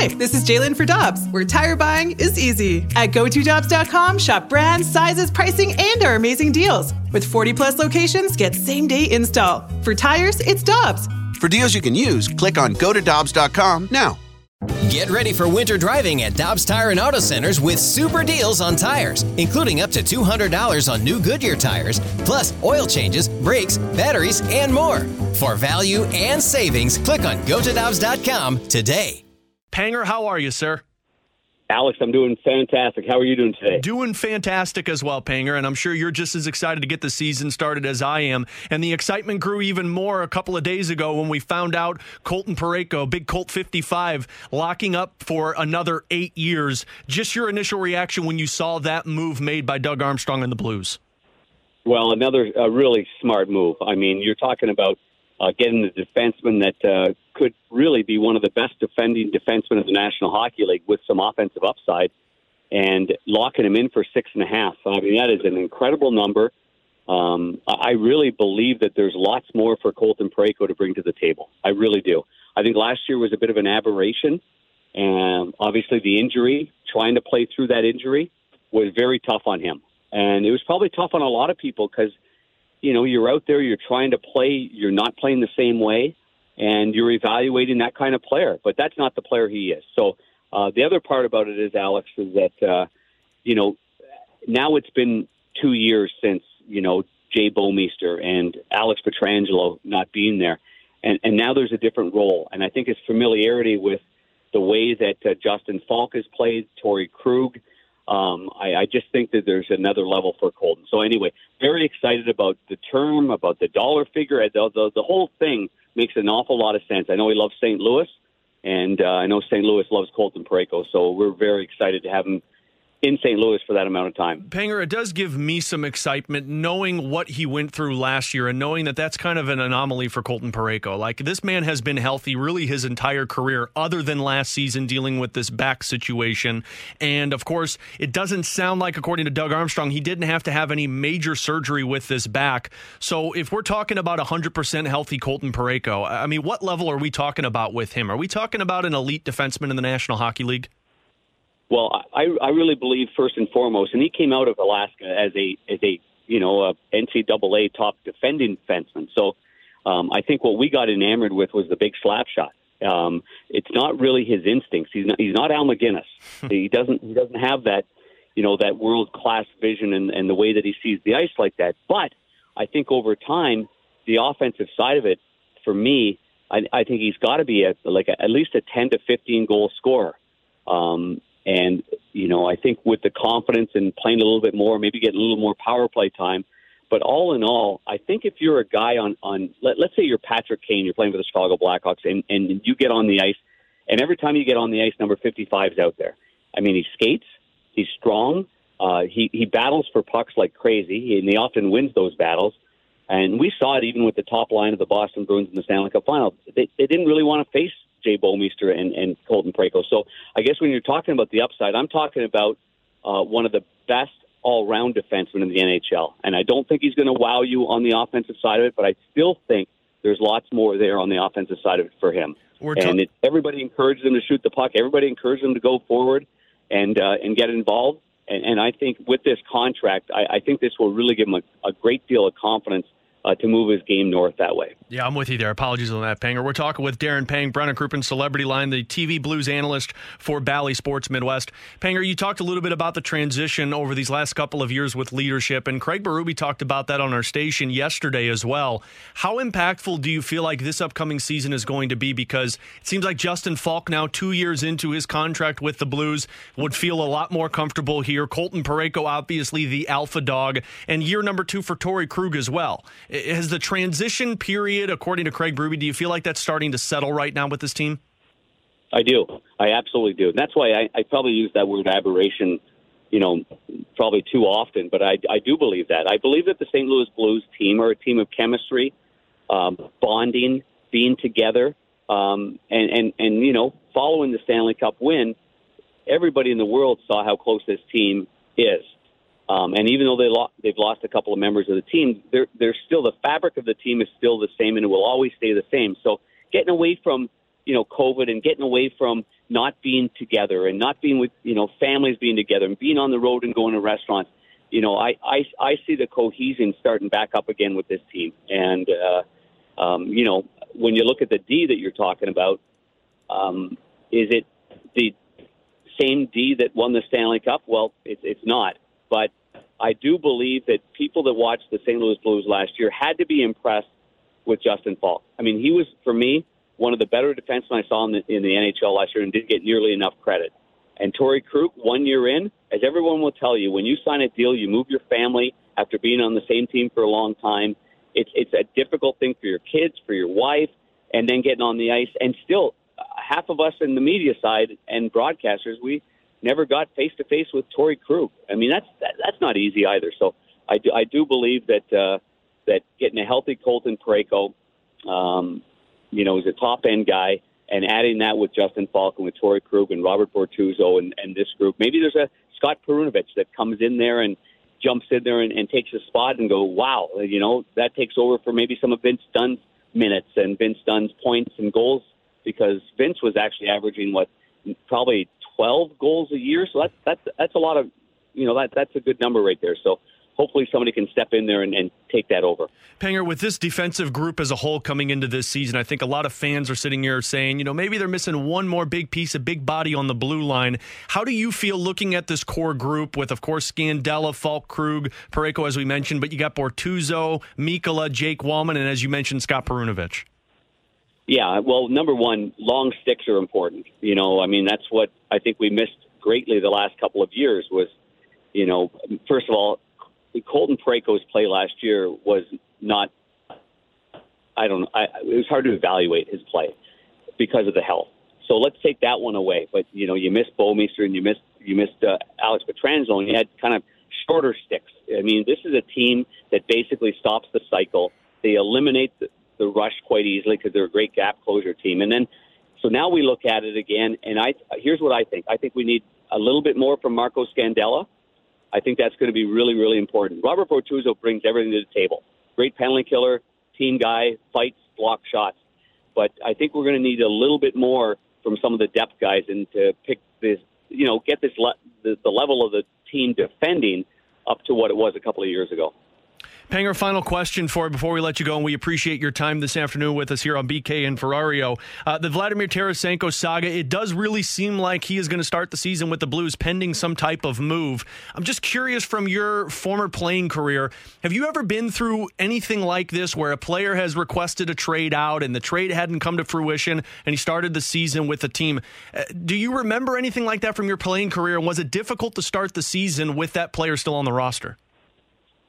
Hi, this is Jalen for Dobbs, where tire buying is easy. At GoToDobbs.com, shop brands, sizes, pricing, and our amazing deals. With 40 plus locations, get same day install. For tires, it's Dobbs. For deals you can use, click on GoToDobbs.com now. Get ready for winter driving at Dobbs Tire and Auto Centers with super deals on tires, including up to $200 on new Goodyear tires, plus oil changes, brakes, batteries, and more. For value and savings, click on GoToDobbs.com today. Panger, how are you, sir? Alex, I'm doing fantastic. How are you doing today? Doing fantastic as well, Panger, and I'm sure you're just as excited to get the season started as I am. And the excitement grew even more a couple of days ago when we found out Colton Parayko, big Colt 55, locking up for another eight years. Just your initial reaction when you saw that move made by Doug Armstrong and the Blues. Well, another really smart move. I mean, you're talking about uh, getting the defenseman that uh, could really be one of the best defending defensemen in the National Hockey League with some offensive upside, and locking him in for six and a half. I mean, that is an incredible number. Um, I really believe that there's lots more for Colton Parayko to bring to the table. I really do. I think last year was a bit of an aberration, and obviously the injury, trying to play through that injury, was very tough on him. And it was probably tough on a lot of people because – you know, you're out there, you're trying to play, you're not playing the same way, and you're evaluating that kind of player. But that's not the player he is. So uh, the other part about it is, Alex, is that, uh, you know, now it's been two years since, you know, Jay Bouwmeester and Alex Pietrangelo not being there. And, and now there's a different role. And I think his familiarity with the way that uh, Justin Faulk has played, Torey Krug, um, I, I just think that there's another level for Colton. So anyway, very excited about the term, about the dollar figure. The, the, the whole thing makes an awful lot of sense. I know he loves St. Louis, and uh, I know St. Louis loves Colton Parayko, so we're very excited to have him in St. Louis for that amount of time. Panger, it does give me some excitement knowing what he went through last year and knowing that that's kind of an anomaly for Colton Parayko. Like this man has been healthy really his entire career, other than last season dealing with this back situation. And of course, it doesn't sound like, according to Doug Armstrong, he didn't have to have any major surgery with this back. So if we're talking about 100% healthy Colton Parayko, I mean, what level are we talking about with him? Are we talking about an elite defenseman in the National Hockey League? Well, I, I really believe first and foremost, and he came out of Alaska as a as a you know a NCAA top defending defenseman. So um, I think what we got enamored with was the big slap shot. Um, it's not really his instincts. He's not, he's not Al MacInnis. he doesn't he doesn't have that you know that world class vision and, and the way that he sees the ice like that. But I think over time, the offensive side of it, for me, I, I think he's got to be a, like a, at least a ten to fifteen goal scorer. Um, and, you know, I think with the confidence and playing a little bit more, maybe getting a little more power play time. But all in all, I think if you're a guy on, on let, let's say you're Patrick Kane, you're playing for the Chicago Blackhawks, and, and you get on the ice, and every time you get on the ice, number 55 is out there. I mean, he skates, he's strong, uh, he, he battles for pucks like crazy, and he often wins those battles. And we saw it even with the top line of the Boston Bruins in the Stanley Cup final. They, they didn't really want to face Jay Bouwmeester and, and Colton Parayko. So I guess when you're talking about the upside, I'm talking about uh, one of the best all-round defensemen in the NHL. And I don't think he's going to wow you on the offensive side of it, but I still think there's lots more there on the offensive side of it for him. and it, everybody encouraged him to shoot the puck. Everybody encouraged him to go forward and uh, and get involved. And, and I think with this contract, I, I think this will really give him a, a great deal of confidence uh, to move his game north that way. Yeah, I'm with you there. Apologies on that, Panger. We're talking with Darren Pang, Brennan Crouppen, Celebrity Line, the TV Blues analyst for Bally Sports Midwest. Panger, you talked a little bit about the transition over these last couple of years with leadership, and Craig Berube talked about that on our station yesterday as well. How impactful do you feel like this upcoming season is going to be? Because it seems like Justin Faulk, now two years into his contract with the Blues, would feel a lot more comfortable here. Colton Parayko, obviously the alpha dog, and year number two for Torey Krug as well. Has the transition period, according to Craig Berube, do you feel like that's starting to settle right now with this team? I do. I absolutely do. And that's why I, I probably use that word aberration, you know, probably too often. But I, I do believe that. I believe that the St. Louis Blues team are a team of chemistry, um, bonding, being together, um, and, and, and, you know, following the Stanley Cup win, everybody in the world saw how close this team is. Um, and even though they lo- they've lost a couple of members of the team, they're, they're still the fabric of the team is still the same, and it will always stay the same. So getting away from you know COVID and getting away from not being together and not being with you know families being together and being on the road and going to restaurants. You know, I I, I see the cohesion starting back up again with this team, and uh, um, you know when you look at the D that you're talking about, um, is it the same D that won the Stanley Cup? Well, it's it's not, but I do believe that people that watched the St. Louis Blues last year had to be impressed with Justin Faulk. I mean, he was for me one of the better defensemen I saw in the, in the NHL last year and didn't get nearly enough credit. And Torey Krug, one year in, as everyone will tell you, when you sign a deal, you move your family after being on the same team for a long time. It's it's a difficult thing for your kids, for your wife, and then getting on the ice. And still, uh, half of us in the media side and broadcasters, we never got face to face with Torey Krug. I mean, that's that, that's not easy either. So I do I do believe that uh, that getting a healthy Colton Parayko, um, you know, is a top end guy, and adding that with Justin Falcon, with Torey Krug, and Robert Bortuzzo, and, and this group. Maybe there's a Scott Perunovich that comes in there and jumps in there and, and takes a spot and go, wow, you know, that takes over for maybe some of Vince Dunn's minutes and Vince Dunn's points and goals because Vince was actually averaging what probably 12 goals a year. So that's that's that's a lot of you know that that's a good number right there. So hopefully somebody can step in there and, and, take that over. Panger, with this defensive group as a whole coming into this season, I think a lot of fans are sitting here saying, you know, maybe they're missing one more big piece, a big body on the blue line. How do you feel looking at this core group with, of course, Scandella, Faulk, Krug, Parayko, as we mentioned, but you got Bortuzzo, Mikkola, Jake Walman, and as you mentioned, Scott Perunovich? Yeah, well, number one, long sticks are important. You know, I mean, that's what I think we missed greatly the last couple of years was, you know, first of all, Colton Parayko's play last year was not. I don't know. I, it was hard to evaluate his play because of the health. So let's take that one away. But you know, you missed Bouwmeester and you missed you missed uh, Alex Pietrangelo, and you had kind of shorter sticks. I mean, this is a team that basically stops the cycle. They eliminate the, the rush quite easily because they're a great gap closure team. And then, so now we look at it again, and I here's what I think. I think we need a little bit more from Marco Scandella. I think that's going to be really, really important. Robert Bortuzzo brings everything to the table. Great penalty killer, team guy, fights, block shots. But I think we're going to need a little bit more from some of the depth guys and to pick this, you know, get this le- the, the level of the team defending up to what it was a couple of years ago. Panger, final question for you before we let you go, and we appreciate your time this afternoon with us here on BK and Ferrario. Uh, the Vladimir Tarasenko saga, it does really seem like he is going to start the season with the Blues pending some type of move. I'm just curious from your former playing career, have you ever been through anything like this where a player has requested a trade out and the trade hadn't come to fruition and he started the season with the team? Uh, do you remember anything like that from your playing career? And was it difficult to start the season with that player still on the roster?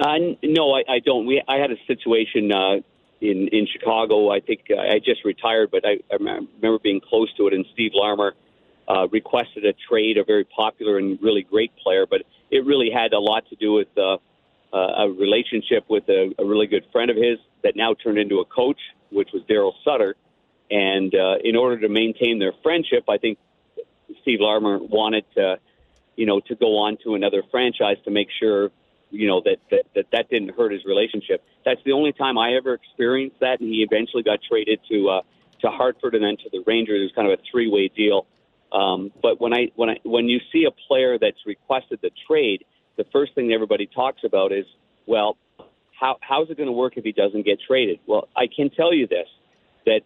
Uh, no, I, I don't. We I had a situation uh, in in Chicago. I think uh, I just retired, but I, I remember being close to it. And Steve Larmer uh, requested a trade, a very popular and really great player, but it really had a lot to do with uh, uh, a relationship with a, a really good friend of his that now turned into a coach, which was Daryl Sutter. And uh, in order to maintain their friendship, I think Steve Larmer wanted to, you know, to go on to another franchise to make sure you know that, that that that didn't hurt his relationship. That's the only time I ever experienced that, and he eventually got traded to uh, to Hartford and then to the Rangers. It was kind of a three way deal. Um, but when I when I when you see a player that's requested the trade, the first thing everybody talks about is, well, how how's it going to work if he doesn't get traded? Well, I can tell you this that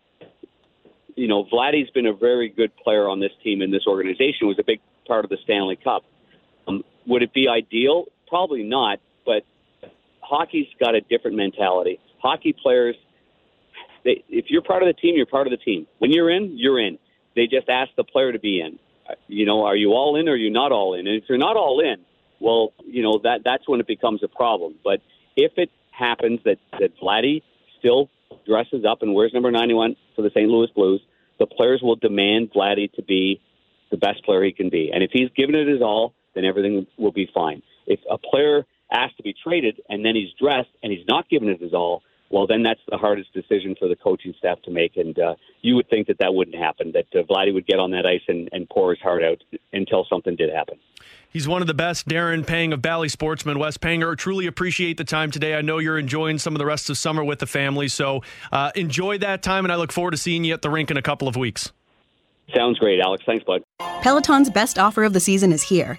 you know Vladdy's been a very good player on this team and this organization was a big part of the Stanley Cup. Um, would it be ideal Probably not, but hockey's got a different mentality. Hockey players, they, if you're part of the team, you're part of the team. When you're in, you're in. They just ask the player to be in. Uh, you know, are you all in or are you not all in? And if you're not all in, well, you know that that's when it becomes a problem. But if it happens that that Vladdy still dresses up and wears number 91 for the St. Louis Blues, the players will demand Vladdy to be the best player he can be. And if he's given it his all, then everything will be fine. If a player asks to be traded and then he's dressed and he's not given it his all, well, then that's the hardest decision for the coaching staff to make. And uh, you would think that that wouldn't happen, that uh, Vladdy would get on that ice and, and pour his heart out until something did happen. He's one of the best. Darren Pang of Bally Sports Midwest Panger. Truly appreciate the time today. I know you're enjoying some of the rest of summer with the family, so uh, enjoy that time, and I look forward to seeing you at the rink in a couple of weeks. Sounds great, Alex. Thanks, bud. Peloton's best offer of the season is here.